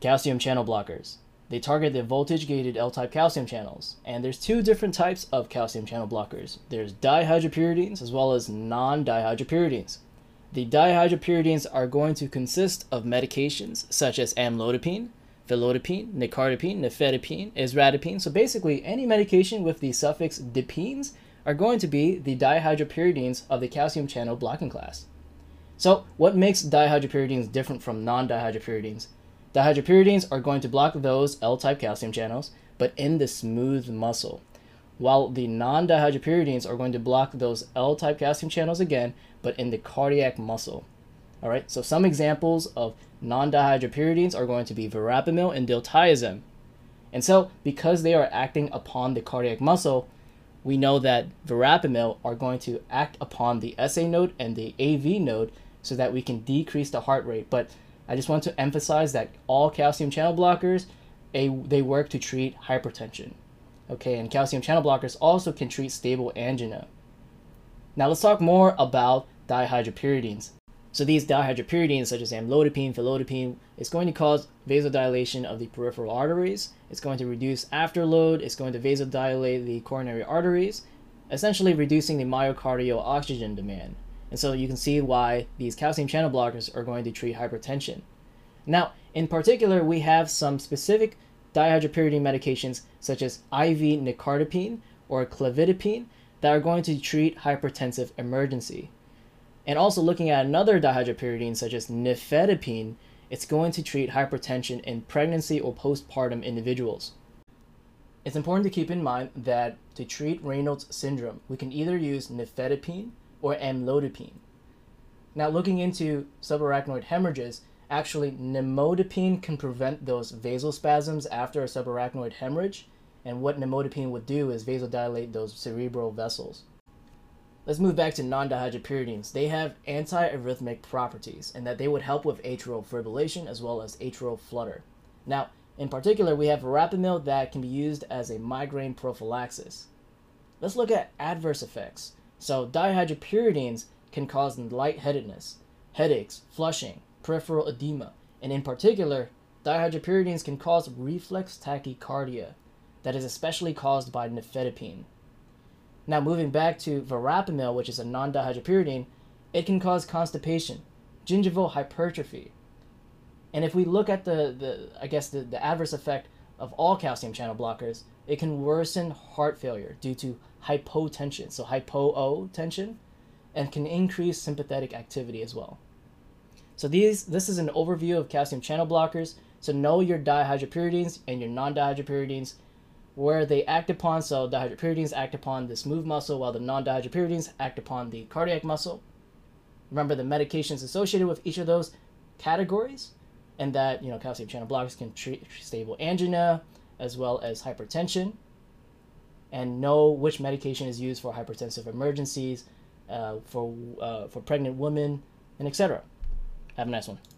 Calcium channel blockers. They target the voltage-gated L-type calcium channels, and there's two different types of calcium channel blockers. There's dihydropyridines as well as non-dihydropyridines. The dihydropyridines are going to consist of medications such as amlodipine, felodipine, nicardipine, nifedipine, isradipine. So basically, any medication with the suffix dipines are going to be the dihydropyridines of the calcium channel blocking class. So, what makes dihydropyridines different from non-dihydropyridines? Dihydropyridines are going to block those L-type calcium channels, but in the smooth muscle, while the non-dihydropyridines are going to block those L-type calcium channels again, but in the cardiac muscle. All right, so some examples of non-dihydropyridines are going to be verapamil and diltiazem. And so, because they are acting upon the cardiac muscle, we know that verapamil are going to act upon the SA node and the AV node so that we can decrease the heart rate. But I just want to emphasize that all calcium channel blockers, a, they work to treat hypertension. Okay, and calcium channel blockers also can treat stable angina. Now let's talk more about dihydropyridines. So these dihydropyridines, such as amlodipine, felodipine, is going to cause vasodilation of the peripheral arteries. It's going to reduce afterload. It's going to vasodilate the coronary arteries, essentially reducing the myocardial oxygen demand. And so you can see why these calcium channel blockers are going to treat hypertension. Now, in particular, we have some specific dihydropyridine medications such as IV nicardipine or clevidipine that are going to treat hypertensive emergency. And also looking at another dihydropyridine such as nifedipine, it's going to treat hypertension in pregnancy or postpartum individuals. It's important to keep in mind that to treat Raynaud's syndrome, we can either use nifedipine or amlodipine. Now, looking into subarachnoid hemorrhages, actually, nimodipine can prevent those vasospasms after a subarachnoid hemorrhage, and what nimodipine would do is vasodilate those cerebral vessels. Let's move back to non-dihydropyridines. They have antiarrhythmic properties and that they would help with atrial fibrillation as well as atrial flutter. Now, in particular, we have verapamil that can be used as a migraine prophylaxis. Let's look at adverse effects. So, dihydropyridines can cause lightheadedness, headaches, flushing, peripheral edema, and in particular, dihydropyridines can cause reflex tachycardia that is especially caused by nifedipine. Now, moving back to verapamil, which is a non-dihydropyridine, it can cause constipation, gingival hypertrophy. And if we look at the, the I guess, the, the adverse effect of all calcium channel blockers, it can worsen heart failure due to hypotension, so hypo-O tension, and can increase sympathetic activity as well. So these, this is an overview of calcium channel blockers. So know your dihydropyridines and your non-dihydropyridines where they act upon, so dihydropyridines act upon the smooth muscle while the non-dihydropyridines act upon the cardiac muscle. Remember the medications associated with each of those categories and that, you know, calcium channel blockers can treat stable angina as well as hypertension and know which medication is used for hypertensive emergencies, uh, for, uh, for pregnant women, and etc. Have a nice one.